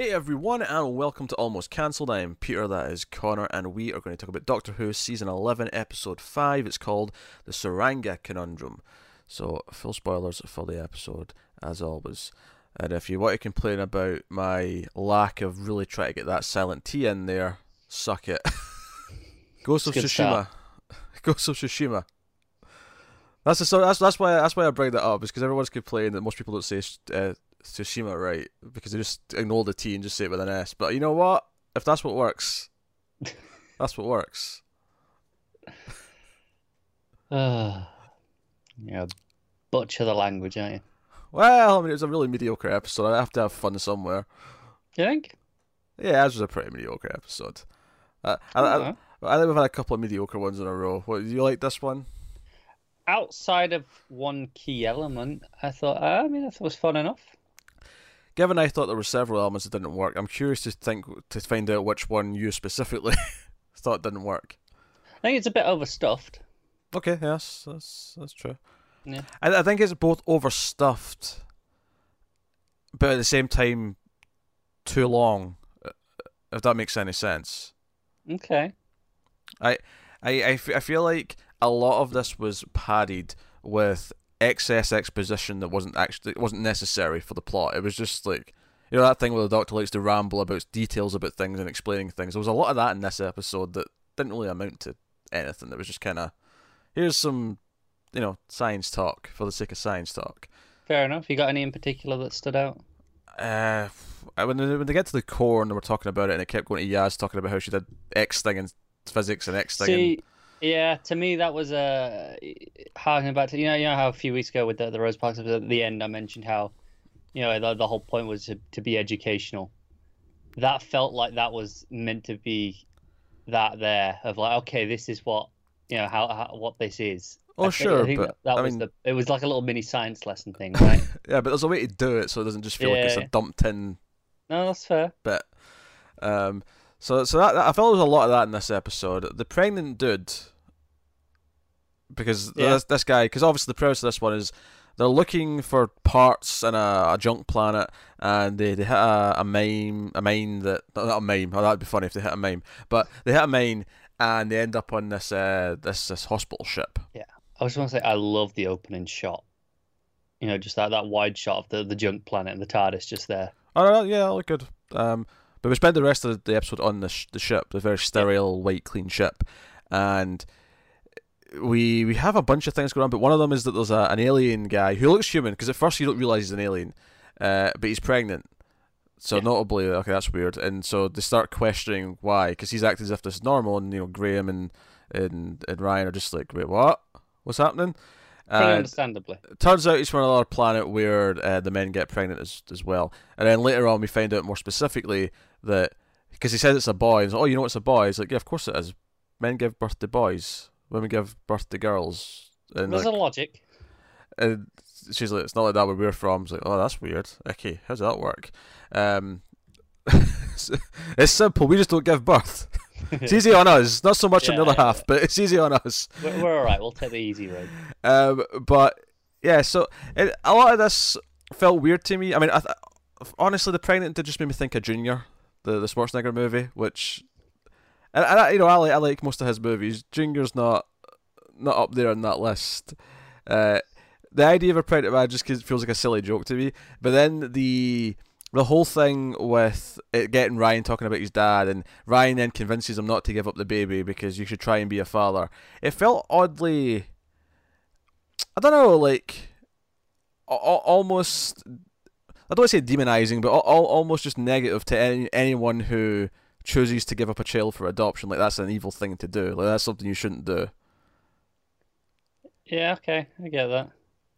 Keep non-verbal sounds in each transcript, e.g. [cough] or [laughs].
Hey everyone, and welcome to Almost Cancelled. I am Peter, that is Connor, and we are going to talk about Doctor Who Season 11, Episode 5. It's called The Tsuranga Conundrum. So, full spoilers for the episode, as always. And if you want to complain about my lack of really trying to get that silent T in there, suck it. [laughs] Ghost of Tsushima. [laughs] Ghost of Tsushima. That's, the, so that's that's why that's why I bring that up is because everyone's complaining that most people don't say uh, Tsushima right because they just ignore the T and just say it with an S. But you know what? If that's what works, [laughs] that's what works. [sighs] Uh, yeah, butcher the language, aren't you? Well, I mean, it was a really mediocre episode. I have to have fun somewhere. You think? Yeah, this was a pretty mediocre episode. Uh, I, I, I, think we've had a couple of mediocre ones in a row. What, do you like this one? Outside of one key element, I thought. I mean, I thought it was fun enough. Given I thought there were several elements that didn't work, I'm curious to think to find out which one you specifically [laughs] thought didn't work. I think it's a bit overstuffed. Okay, yes, that's that's true. Yeah. I, I think it's both overstuffed, but at the same time, too long. uh, If that makes any sense. Okay. I, I, I, f- I feel like a lot of this was padded with excess exposition that wasn't actually wasn't necessary for the plot. It was just like you know that thing where the Doctor likes to ramble about details about things and explaining things. There was a lot of that in this episode that didn't really amount to anything. It was just kind of here's some you know science talk for the sake of science talk. Fair enough. You got any in particular that stood out? Uh, when they, when they get to the core and they were talking about it, and it kept going to Yaz talking about how she did X thing in physics and X thing. in See, yeah, to me that was a uh, harking back to you know you know how a few weeks ago with the the Rosa Parks episode, at the end I mentioned how you know the, the whole point was to, to be educational. That felt like that was meant to be that there of like okay this is what you know how, how what this is. Oh, I think- sure, I think but, that, that I was mean- the it was like a little mini science lesson thing, right? [laughs] Yeah, but there's a way to do it so it doesn't just feel like it's a dumped in no, that's fair. But Um, so so that, that- I felt there was a lot of that in this episode. The pregnant dude, because Yeah. this, this guy, because obviously the premise of this one is they're looking for parts in a, a junk planet, and they, they hit a, a mine, a mine that not a mine. Oh, that'd be funny if they hit a mine, but they hit a mine and they end up on this uh this this hospital ship. Yeah, I just want to say I love the opening shot. You know, just that, that wide shot of the, the junk planet and the TARDIS just there. Oh yeah, looked good. Um, but we spent the rest of the episode on the sh- the ship, the very sterile, white, clean ship, and we we have a bunch of things going on. But one of them is that there's a, an alien guy who looks human because at first you don't realize he's an alien, uh, but he's pregnant. So Yeah. notably, okay, that's weird. And so they start questioning why, because he's acting as if this is normal, and you know Graham and and, and Ryan are just like, wait, what? What's happening? Understandably. turns out he's from another planet where uh, the men get pregnant as as well. And then later on, we find out more specifically that because he says it's a boy, and he's like, oh, you know it's a boy. He's like, yeah, of course it is. Men give birth to boys. Women give birth to girls. And, There's like, a logic. and she's like, it's not like that where we're from. It's like, oh, that's weird. Okay, how does that work? Um, [laughs] it's simple. We just don't give birth. [laughs] It's easy on us. Not so much on the other yeah, half, but it's easy on us. We're, we're all right. We'll take the easy road. Um, but yeah, so it, a lot of this felt weird to me. I mean, I th- honestly, the pregnant did just make me think of Junior, the the Schwarzenegger movie, which, and, and I, you know, I like I like most of his movies. Junior's not not up there on that list. Uh, the idea of a pregnant man just feels like a silly joke to me. But then the the whole thing with it getting Ryan talking about his dad, and Ryan then convinces him not to give up the baby because you should try and be a father. It felt oddly. I don't know, like almost. I don't want to say demonizing, but al- al- almost just negative to any, anyone who chooses to give up a child for adoption. Like that's an evil thing to do. Like that's something you shouldn't do. Yeah, okay. I get that.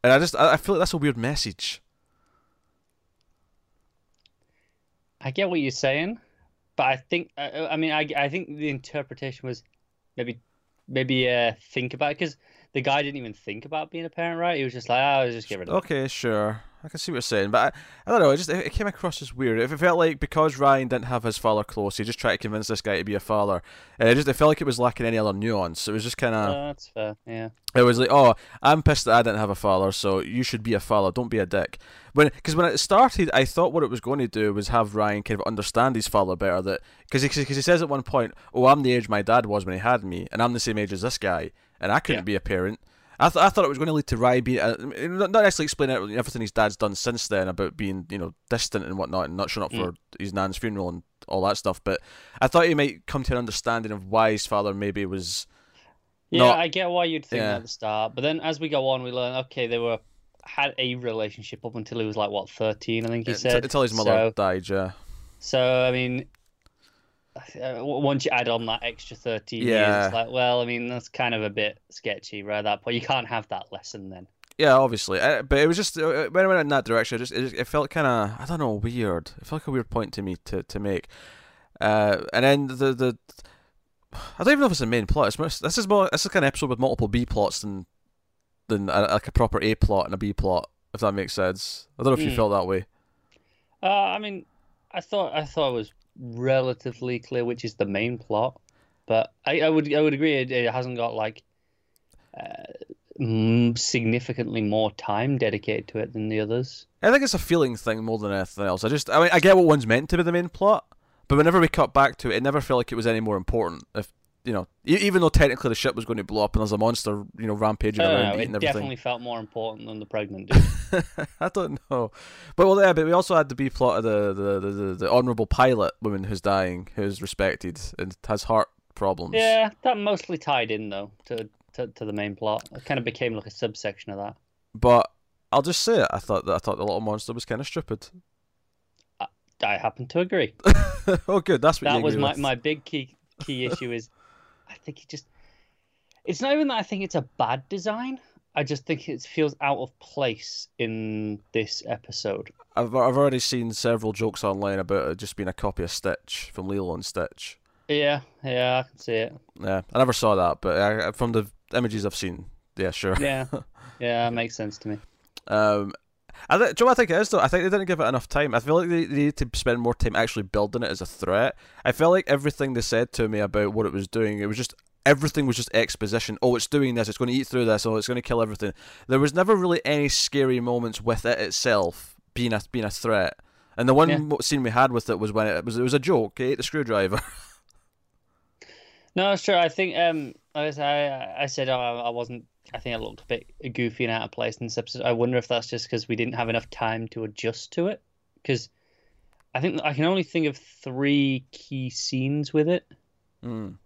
And I just I I feel like that's a weird message. I get what you're saying, but I think I, I mean I, I think the interpretation was maybe maybe uh, think about it because the guy didn't even think about being a parent, right? He was just like, oh, I'll just get rid of it. Okay, sure. I can see what you're saying, but I, I don't know. It just it, it came across as weird. If it felt like because Ryan didn't have his father close, he just tried to convince this guy to be a father, and it just it felt like it was lacking any other nuance. It was just kind of. Uh, that's fair. Yeah. It was like, oh, I'm pissed that I didn't have a father, so you should be a father. Don't be a dick. When because when it started, I thought what it was going to do was have Ryan kind of understand his father better. That because he, he says at one point, oh, I'm the age my dad was when he had me, and I'm the same age as this guy, and I couldn't Yeah. be a parent. I, th- I thought it was going to lead to Ryan being uh, not necessarily explaining everything his dad's done since then about being you know distant and whatnot and not showing up Mm. for his nan's funeral and all that stuff. But I thought he might come to an understanding of why his father maybe was Yeah, Not- I get why you'd think Yeah. that at the start, but then as we go on, we learn okay, they were had a relationship up until he was like what thirteen, I think he uh, said. until his mother So, died. Yeah. so I mean, once you add on that extra thirteen years, Yeah. it's like, well, I mean, that's kind of a bit sketchy, right? At that point, you can't have that lesson then. Yeah, obviously, uh, but it was just uh, when I went in that direction, it just it, it felt kind of I don't know weird. It felt like a weird point to me to to make. Uh, and then the the I don't even know if it's a main plot. It's, more- this is more this is kind of an episode with multiple B plots than than a, like a proper A plot and a B plot. If that makes sense. I don't know if you Hmm. felt that way. Uh, I mean, I thought I thought it was relatively clear which is the main plot, but I, I would I would agree it, it hasn't got like uh, significantly more time dedicated to it than the others. I think it's a feeling thing more than anything else. I just I mean I get what one's meant to be the main plot, but whenever we cut back to it, it never felt like it was any more important. If you know, even though technically the ship was going to blow up and there's a monster, you know, rampaging around know, eating it everything. definitely felt more important than the pregnant [laughs] dude. I don't know, but well, yeah, but we also had the B plot of the the, the, the, the honourable pilot woman who's dying, who's respected and has heart problems. yeah, that mostly tied in though to, to to the main plot. It kind of became like a subsection of that. But I'll just say it. I thought that I thought the little monster was kind of stupid. I happen to agree. [laughs] oh, good. That's what you that was my, with. my big key key issue is I think it just it's not even that I think it's a bad design. I just think it feels out of place in this episode. I've I've already seen several jokes online about it just being a copy of Stitch from Lilo and Stitch. Yeah, yeah, I can see it. Yeah, I never saw that, but I, from the images I've seen, yeah, sure. Yeah, [laughs] yeah, makes sense to me. Um, I th- do you know what I think it is though? I think they didn't give it enough time. I feel like they, they need to spend more time actually building it as a threat. I felt like everything they said to me about what it was doing, it was just everything was just exposition. Oh, it's doing this. It's going to eat through this. Oh, it's going to kill everything. There was never really any scary moments with it itself being a being a threat. And the one Yeah. scene we had with it was when it was it was a joke. It ate the screwdriver. [laughs] No, it's true. I think um, as I I said, oh, I wasn't. I think I looked a bit goofy and out of place in this episode. I wonder if that's just because we didn't have enough time to adjust to it. Because I think I can only think of three key scenes with it. mm.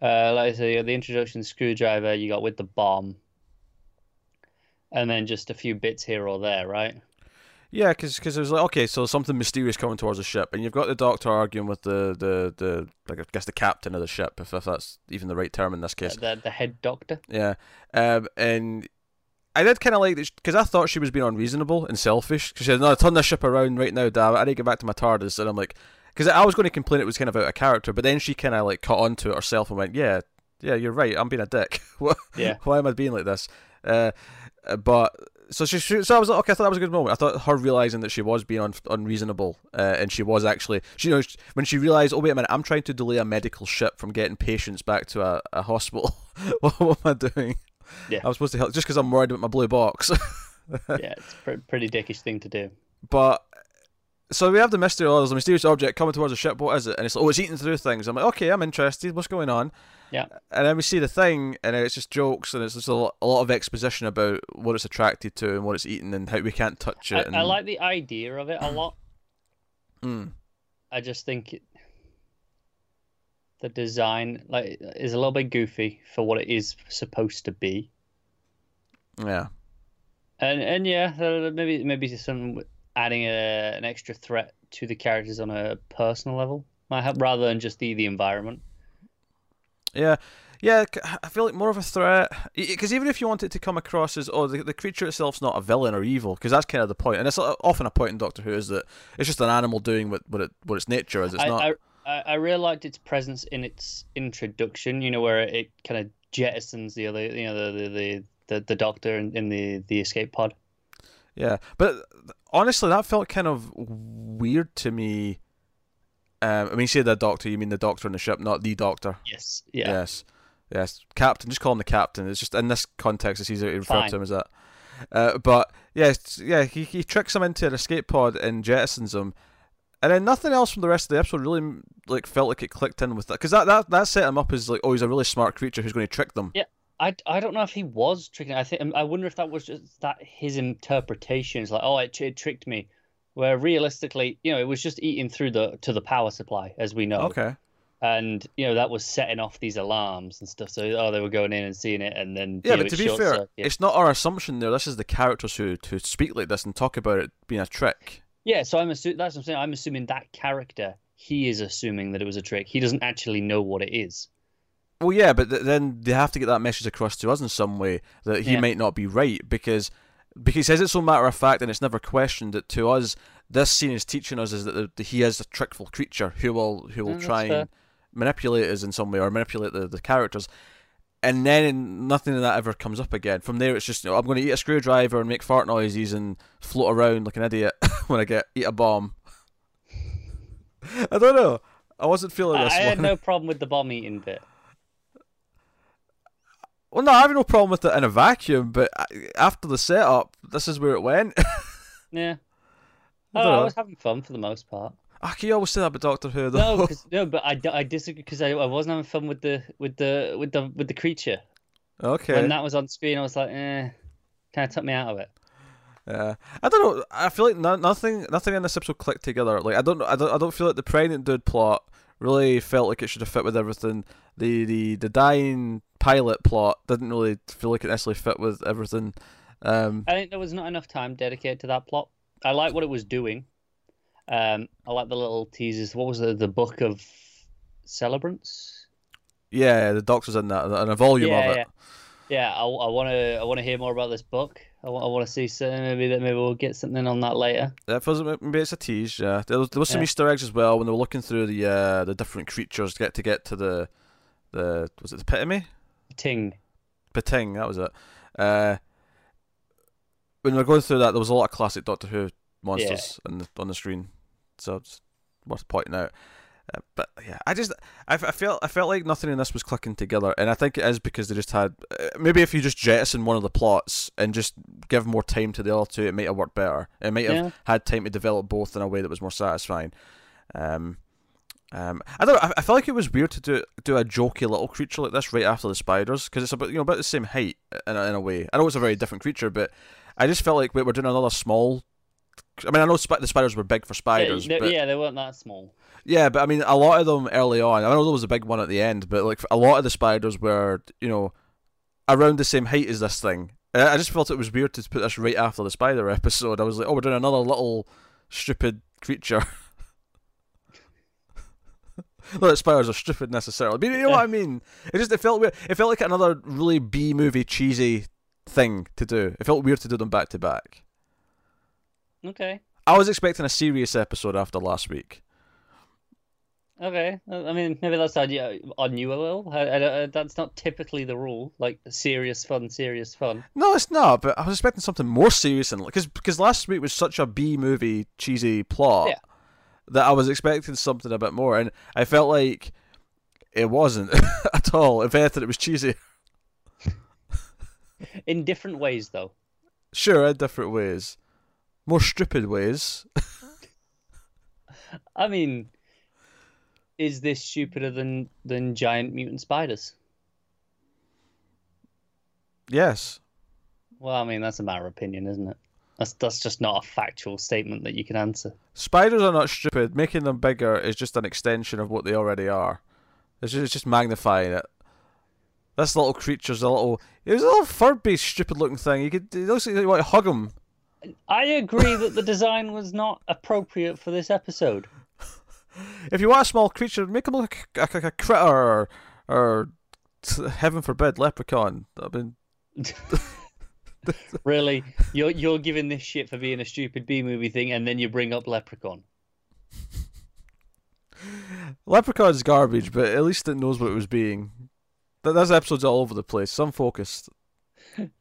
Uh, like I say, the introduction screwdriver you got with the bomb, and then just a few bits here or there, right? Yeah, because it was like okay, so something mysterious coming towards the ship, and you've got the doctor arguing with the the the like I guess the captain of the ship, if, if that's even the right term in this case. The, the head doctor. Yeah, um, and I did kind of like this because I thought she was being unreasonable and selfish. Because she said, "No, turn this ship around right now, it! I need to get back to my TARDIS." And I'm like, because I was going to complain it was kind of out of character, but then she kind of like caught onto it herself and went, "Yeah, yeah, you're right. I'm being a dick. [laughs] Yeah. Why am I being like this?" Uh, but so she, she, so I was like, okay, I thought that was a good moment. I thought her realizing that she was being un, unreasonable, uh, and she was actually, she you know, when she realized, oh wait a minute, I'm trying to delay a medical ship from getting patients back to a, a hospital. [laughs] what, what am I doing? Yeah. I was supposed to help just because I'm worried about my blue box. [laughs] yeah, it's a pre- pretty dickish thing to do. but so we have the mystery. Oh, there's a mysterious object coming towards the ship. What is it? And it's like, oh, it's eating through things. I'm like, okay, I'm interested. What's going on? Yeah. And then we see the thing, and it's just jokes, and it's just a lot, a lot of exposition about what it's attracted to and what it's eating, and how we can't touch I, it. and, I like the idea of it a lot. [clears throat] Mm, I just think it, the design like is a little bit goofy for what it is supposed to be. yeah. And and yeah, maybe maybe some adding a, an extra threat to the characters on a personal level might help rather than just the the environment. Yeah, yeah. I feel like more of a threat because even if you want it to come across as oh the, the creature itself's not a villain or evil because that's kind of the point, and it's uh, often a point in Doctor Who is that it's just an animal doing what what it what its nature is. It's I, not. I I, really liked its presence in its introduction. You know, where it kind of jettisons the other, you know, the the the, the, the doctor in, in the the escape pod. Yeah, but honestly, that felt kind of weird to me. Um, I mean, you say the doctor, you mean the doctor on the ship, not the doctor. Yes. Yeah. Yes, yes, captain. Just call him the captain. It's just in this context, it's easier to refer Fine. to him as that. Uh, but yes, yeah, he he tricks him into an escape pod and jettisons him, and then nothing else from the rest of the episode really like felt like it clicked in with that because that, that that set him up as like oh he's a really smart creature who's going to trick them. I, I don't know if he was tricking. I think um, I wonder if that was just that his interpretation is like, oh, it, it tricked me. Where realistically, you know, it was just eating through the to the power supply, as we know, Okay. and you know that was setting off these alarms and stuff. So oh, they were going in and seeing it, and then Yeah, you know, but to be fair, circuit. it's not our assumption there. This is the characters who who speak like this and talk about it being a trick. Yeah, so I'm assuming that's what I'm saying. I'm assuming that character, he is assuming that it was a trick. He doesn't actually know what it is. Well, yeah, but th- then they have to get that message across to us in some way that he Yeah. might not be right because because he says it's so matter of fact and it's never questioned that to us this scene is teaching us is that, the, that he is a trickful creature who will who will Mm, try fair. and manipulate us in some way or manipulate the, the characters. And then nothing of that ever comes up again. From there, it's just you know, I'm going to eat a screwdriver and make fart noises and float around like an idiot [laughs] when I get eat a bomb. [laughs] I don't know. I wasn't feeling I, this I had one. no problem with the bomb eating bit. Well, no, I have no problem with it in a vacuum, but after the setup, this is where it went. [laughs] Yeah. I Oh, I was having fun for the most part. I can always say that about Doctor Who, though. No, 'cause- [laughs] no, but I, I disagree because I, I wasn't having fun with the with the with the with the creature. okay. When that was on screen, I was like, eh, kind of took me out of it. Yeah, I don't know. I feel like no, nothing, nothing in this episode clicked together. Like I don't, I don't, I don't feel like the pregnant dude plot really felt like it should have fit with everything. The the the dying pilot plot didn't really feel like it necessarily fit with everything. Um, I think there was not enough time dedicated to that plot. I like what it was doing. Um, I like the little teasers. What was the the book of celebrants? yeah, the Doctor's in that, and a volume yeah, of it. yeah, yeah. I want to I want to hear more about this book. I want I want to see something. Maybe that maybe we'll get something on that later. That feels maybe it's a tease. Yeah, there was, there was some Yeah. Easter eggs as well when they were looking through the uh, the different creatures to get to get to the the was it the epitome Ting. Pting that was it. Uh, when they were going through that, there was a lot of classic Doctor Who monsters on the on the screen, so it's worth pointing out. Uh, but yeah, I just I, I felt I felt like nothing in this was clicking together, and I think it is because they just had uh, maybe if you just jettison one of the plots and just give more time to the other two, it might have worked better. It might have Yeah. had time to develop both in a way that was more satisfying. Um, um, I don't know. I, I felt like it was weird to do do a jokey little creature like this right after the spiders because it's about you know about the same height in a, in a way. I know it's a very different creature, but I just felt like we we're doing another small. I mean, I know sp- the spiders were big for spiders, yeah, they, but yeah, they weren't that small. yeah, but I mean, a lot of them early on. I know there was a big one at the end, but like a lot of the spiders were, you know, around the same height as this thing. And I just felt it was weird to put this right after the spider [laughs] episode. I was like, oh, we're doing another little stupid creature. [laughs] Not that spiders are stupid necessarily, but you know what I mean. It just it felt weird. It felt like another really B movie cheesy thing to do. It felt weird to do them back to back. Okay. I was expecting a serious episode after last week. Okay. I I mean, maybe that's on you, on you a little. I, I, don't- that's not typically the rule. Like serious fun, serious fun. No, it's not. But I was expecting something more serious and because because last week was such a B movie cheesy plot Yeah. That I was expecting something a bit more, and I felt like it wasn't [laughs] at all. If anything, it was cheesy. [laughs] In different ways, though. Sure, in different ways, more stupid ways. [laughs] I mean, is this stupider than than giant mutant spiders? yes, Well, I mean, that's a matter of opinion, isn't it? That's that's just not a factual statement that you can answer. spiders are not stupid. Making them bigger is just an extension of what they already are. It's just, it's just magnifying it. This little creature's a little. It was a little Furby, stupid-looking thing. You could. It looks like you want to hug him. I agree that the design was not appropriate for this episode. [laughs] If you want a small creature, make him look like a, a, a critter or, or heaven forbid, leprechaun. I mean, [laughs] [laughs] Really, you're you're giving this shit for being a stupid B movie thing, and then you bring up Leprechaun. Leprechaun's garbage, but at least it knows what it was being. Th- This episode's all over the place. Some focused.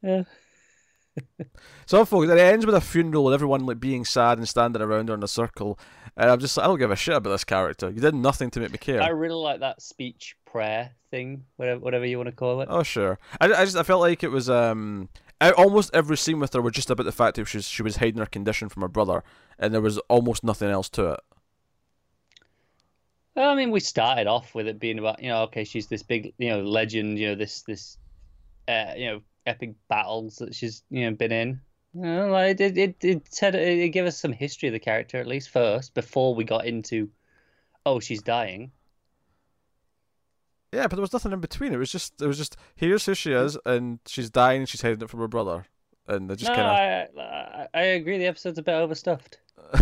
Yeah. [laughs] Some focused. And it ends with a funeral with everyone like being sad and standing around her in a circle. And I'm just like, I don't give a shit about this character. You did nothing to make me care. I really like that speech prayer thing, whatever whatever you want to call it. Oh sure. I, I just I felt like it was um almost every scene with her was just about the fact that she was, she was hiding her condition from her brother, and there was almost nothing else to it. Well, I mean, we started off with it being about you know, okay, she's this big you know legend, you know, this this uh, you know epic battles that she's you know been in. You know, like it it it said it, it gave us some history of the character at least first before we got into, oh, she's dying. Yeah, but there was nothing in between. It was just it was just here's who she is, and she's dying, and she's hiding it from her brother, and they just no, kind I, I I agree. The episode's a bit overstuffed. [laughs]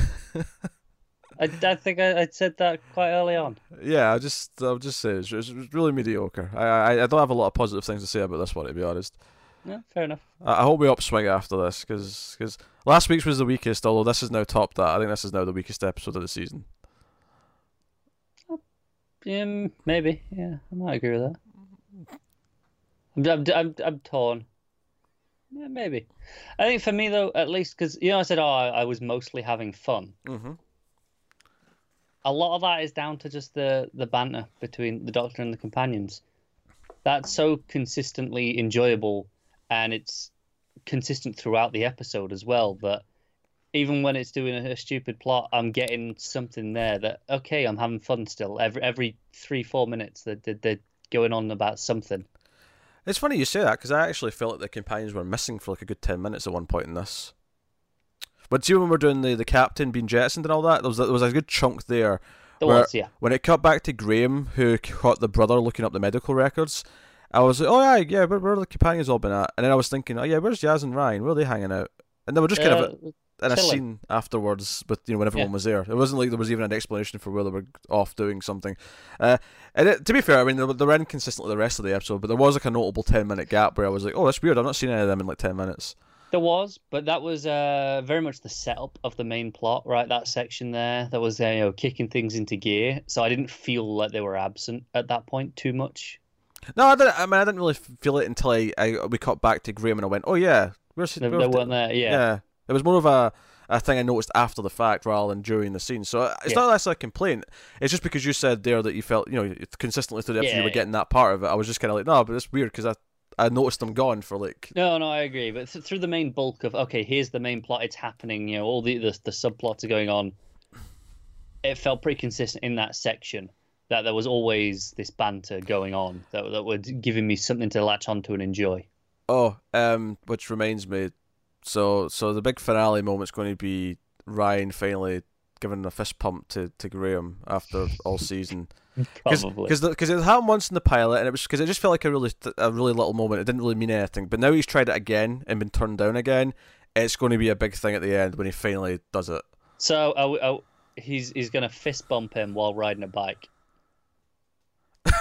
I, I think I, I said that quite early on. yeah, I just I'll just say it's, it's really mediocre. I, I I don't have a lot of positive things to say about this one, to be honest. Yeah, fair enough. I, I hope we upswing after this, because last week's was the weakest. Although this has now topped that. I think this is now the weakest episode of the season. Um, maybe. Yeah, I might agree with that. I'm, I'm, I'm, I'm torn. Yeah, maybe. I think for me though, at least because you know I said, oh, I, I was mostly having fun. Mm-hmm. A lot of that is down to just the the banter between the Doctor and the companions. That's so consistently enjoyable, and it's consistent throughout the episode as well. But even when it's doing a, a stupid plot, I'm getting something there that okay, I'm having fun still. Every every three four minutes, that they're, they're going on about something. It's funny you say that because I actually felt like the companions were missing for like a good ten minutes at one point in this. But see when we're doing the, the captain being jettisoned and all that, there was a, there was a good chunk there. There where was, yeah. When it cut back to Graham, who caught the brother looking up the medical records, I was like, oh yeah, yeah, where, where are the companions all been at? And then I was thinking, oh yeah, where's Yaz and Ryan? Where are they hanging out? And they were just kind of uh, In a scene afterwards, but you know when everyone Yeah. was there, it wasn't like there was even an explanation for where they were off doing something. Uh, and it, to be fair, I mean they, were- they were inconsistent with the rest of the episode, but there was like a notable ten minute gap where I was like, oh, that's weird. I've not seen any of them in like ten minutes. There was, but that was uh, very much the setup of the main plot, right? That section there, that was uh, you know kicking things into gear. So I didn't feel like they were absent at that point too much. No, I didn't. I mean, I didn't really feel it until I, I we cut back to Graham and I went, oh yeah, where's They, where's they the- weren't there, yeah. yeah. It was more of a a thing I noticed after the fact rather than during the scene. So uh, it's Yeah. not necessarily a complaint. It's just because you said there that you felt, you know, consistently through the episode you were Yeah. getting that part of it. I was just kind of like, no, but it's weird because I I noticed them gone for like No, no, I agree. But th- through the main bulk of okay, here's the main plot. It's happening. You know, all the the, the subplots are going on. It felt pretty consistent in that section that there was always this banter going on that that were giving me something to latch onto and enjoy. Oh, um, which reminds me, so so the big finale moment's going to be Ryan finally giving a fist pump to, to Graham after all season. [laughs] Probably. because because it happened once in the pilot and it was because it just felt like a really a really little moment. It didn't really mean anything. But now he's tried it again and been turned down again. It's going to be a big thing at the end when he finally does it. So oh, oh, he's he's gonna fist bump him while riding a bike. [laughs]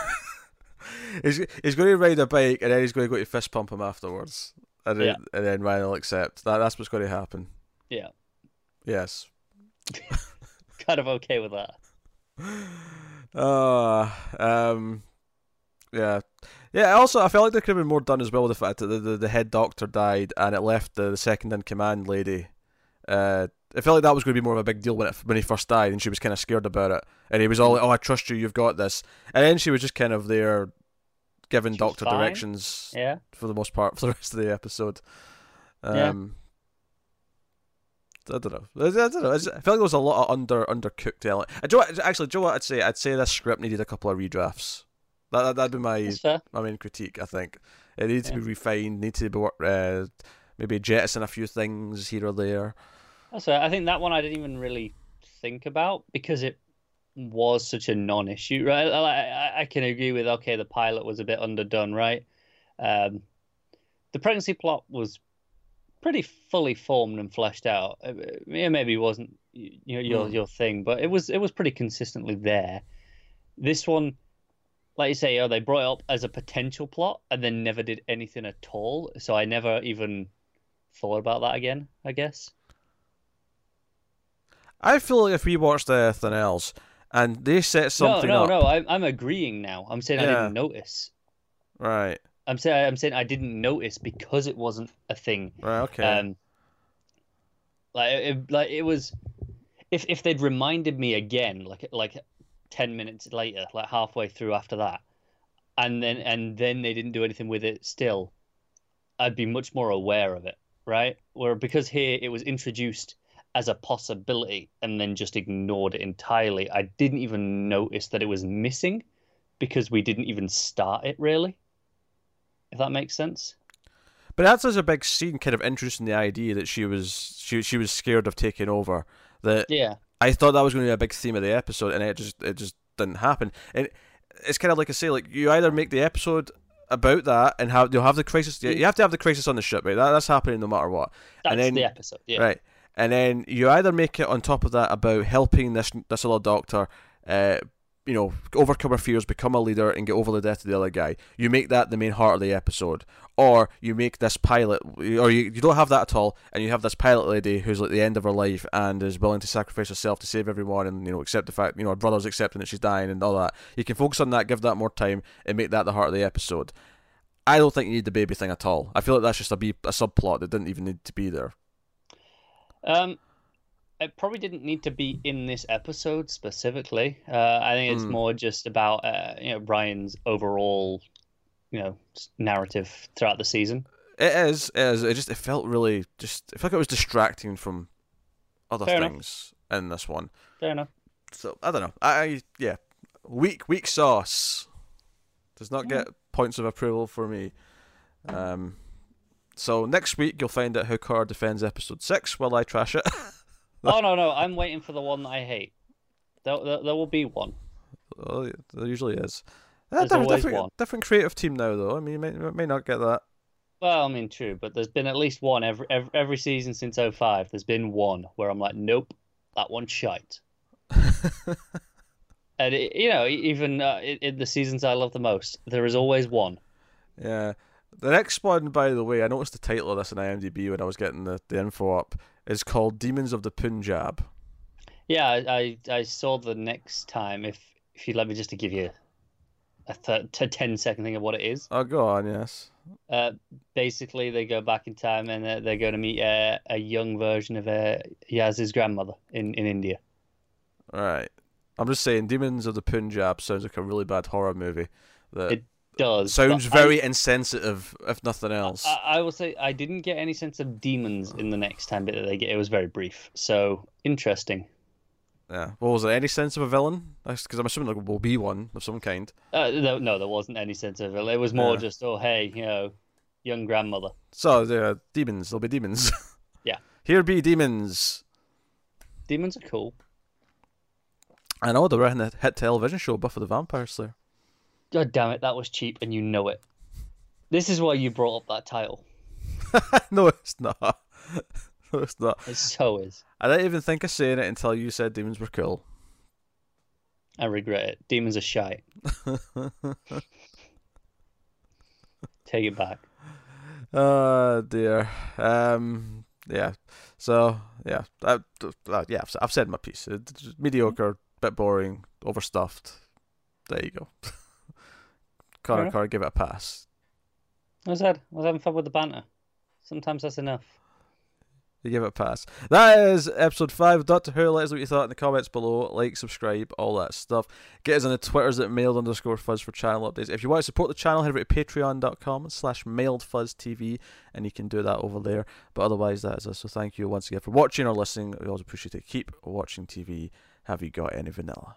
He's he's going to ride a bike and then he's going to go to fist pump him afterwards, and then and then Ryan will accept that. That's what's going to happen. Yeah, Yes. [laughs] kind of okay with that. Uh, [sighs] um, yeah, yeah. Also, I felt like there could have been more done as well with the fact that the, the, the head doctor died and it left the, the second in command lady. Uh, I felt like that was going to be more of a big deal when it, when he first died, and she was kind of scared about it. And he was all like, "Oh, I trust you. You've got this." And then she was just kind of there, giving She doctor directions Yeah. for the most part for the rest of the episode. Yeah. Um, I don't know. I, don't know. I, just- I feel like there was a lot of under undercooked element. Do what- actually, do you know what I'd say? I'd say this script needed a couple of redrafts. That, that that'd be my my main critique. I think it needs to be refined. Needs to be wor- uh, maybe jettison a few things here or there. Fair. I think that one I didn't even really think about because it was such a non-issue, right? I, I, can agree with okay, the pilot was a bit underdone, right? Um, the pregnancy plot was pretty fully formed and fleshed out. Uh, maybe it wasn't you know, your Hmm. your thing, but it was it was pretty consistently there. This one, like you say, oh, they brought it up as a potential plot and then never did anything at all. So I never even thought about that again. I guess. I feel like if we watched anything else, and they set No, something no, up. no. I'm I'm agreeing now. I'm saying I didn't notice. Right. I'm saying I'm saying I didn't notice because it wasn't a thing. Right. Okay. Um, like it, like it was, if if they'd reminded me again, like like ten minutes later, like halfway through after that, and then and then they didn't do anything with it still, I'd be much more aware of it, right? Where because here it was introduced as a possibility and then just ignored it entirely. I didn't even notice that it was missing because we didn't even start it really. If that makes sense. But that's as a big scene, kind of introducing the idea that she was she she was scared of taking over. That Yeah. I thought that was going to be a big theme of the episode, and it just it just didn't happen. And it's kind of like I say, like you either make the episode about that and have you'll have the crisis. You you have to have the crisis on the ship, right? That, that's happening no matter what. That's and then the episode. Yeah. Right. And then you either make it on top of that about helping this this other doctor, uh, you know, overcome her fears, become a leader, and get over the death of the other guy. You make that the main heart of the episode, or you make this pilot, or you, you don't have that at all, and you have this pilot lady who's at the end of her life and is willing to sacrifice herself to save everyone, and you know, accept the fact, you know, her brother's accepting that she's dying and all that. You can focus on that, give that more time, and make that the heart of the episode. I don't think you need the baby thing at all. I feel like that's just a, be- a subplot that didn't even need to be there. Um, it probably didn't need to be in this episode specifically. Uh, I think it's Mm. more just about uh, you know Ryan's overall, you know, narrative throughout the season. It is, it is. It just it felt really just. It felt like it was distracting from other Fair enough. things in this one. Fair enough. So I don't know. I, I yeah, weak weak sauce does not Yeah. get points of approval for me. Um, so next week you'll find out how Carr defends episode six while I trash it. [laughs] oh no, no, I'm waiting for the one that I hate. There, there, there will be one. well, there usually is. Uh, There's different, always different, one. different creative team now though. I mean, you may, you may not get that. Well, I mean, true, but there's been at least one every every, every season since 05. There's been one where I'm like, nope, that one's shite. [laughs] And it, you know, even uh, in, in the seasons I love the most, there is always one. Yeah. The next one, by the way, I noticed the title of this in IMDb when I was getting the, the info up, is called Demons of the Punjab. Yeah, I, I, I saw the next time. If if you'd let me just to give you a th- t- 10 second thing of what it is. Oh, go on, yes. Uh, basically, they go back in time and uh, they're going to meet uh, a young version of uh, Yaz's grandmother in, in India. Alright. I'm just saying, Demons of the Punjab sounds like a really bad horror movie. That It Does sounds but I- very insensitive, if nothing else. I, I will say I didn't get any sense of demons in the next time bit that they get. It was very brief, so interesting. yeah. Well, was there any sense of a villain? Because I'm assuming there will be one of some kind. Uh, no, no, there wasn't any sense of it. It was more Yeah. just, oh hey, you know, young grandmother. So, there are demons. There'll be demons. [laughs] Yeah. Here be demons. Demons are cool. I know, they were in the hit television show Buffy the Vampire Slayer. God damn it, that was cheap, and you know it. This is why you brought up that title. [laughs] no, it's not. [laughs] no, it's not. It so is. I didn't even think of saying it until you said demons were cool. I regret it. Demons are shy. [laughs] Take it back. Oh dear. Um. Yeah. So yeah. I, uh, yeah. I've, I've said my piece. It's mediocre, bit boring, overstuffed. There you go. Connor. Connor, give it a pass. I was had. I was having fun with the banter. Sometimes that's enough. You give it a pass. That is episode five of Doctor Who. Let us know what you thought in the comments below. Like, subscribe, all that stuff. Get us on the Twitters at mild underscore fuzz for channel updates. If you want to support the channel, head over to patreon.com slash mild fuzz TV and you can do that over there. But otherwise, that is us. So thank you once again for watching or listening. We always appreciate it. Keep watching TV. Have you got any vanilla?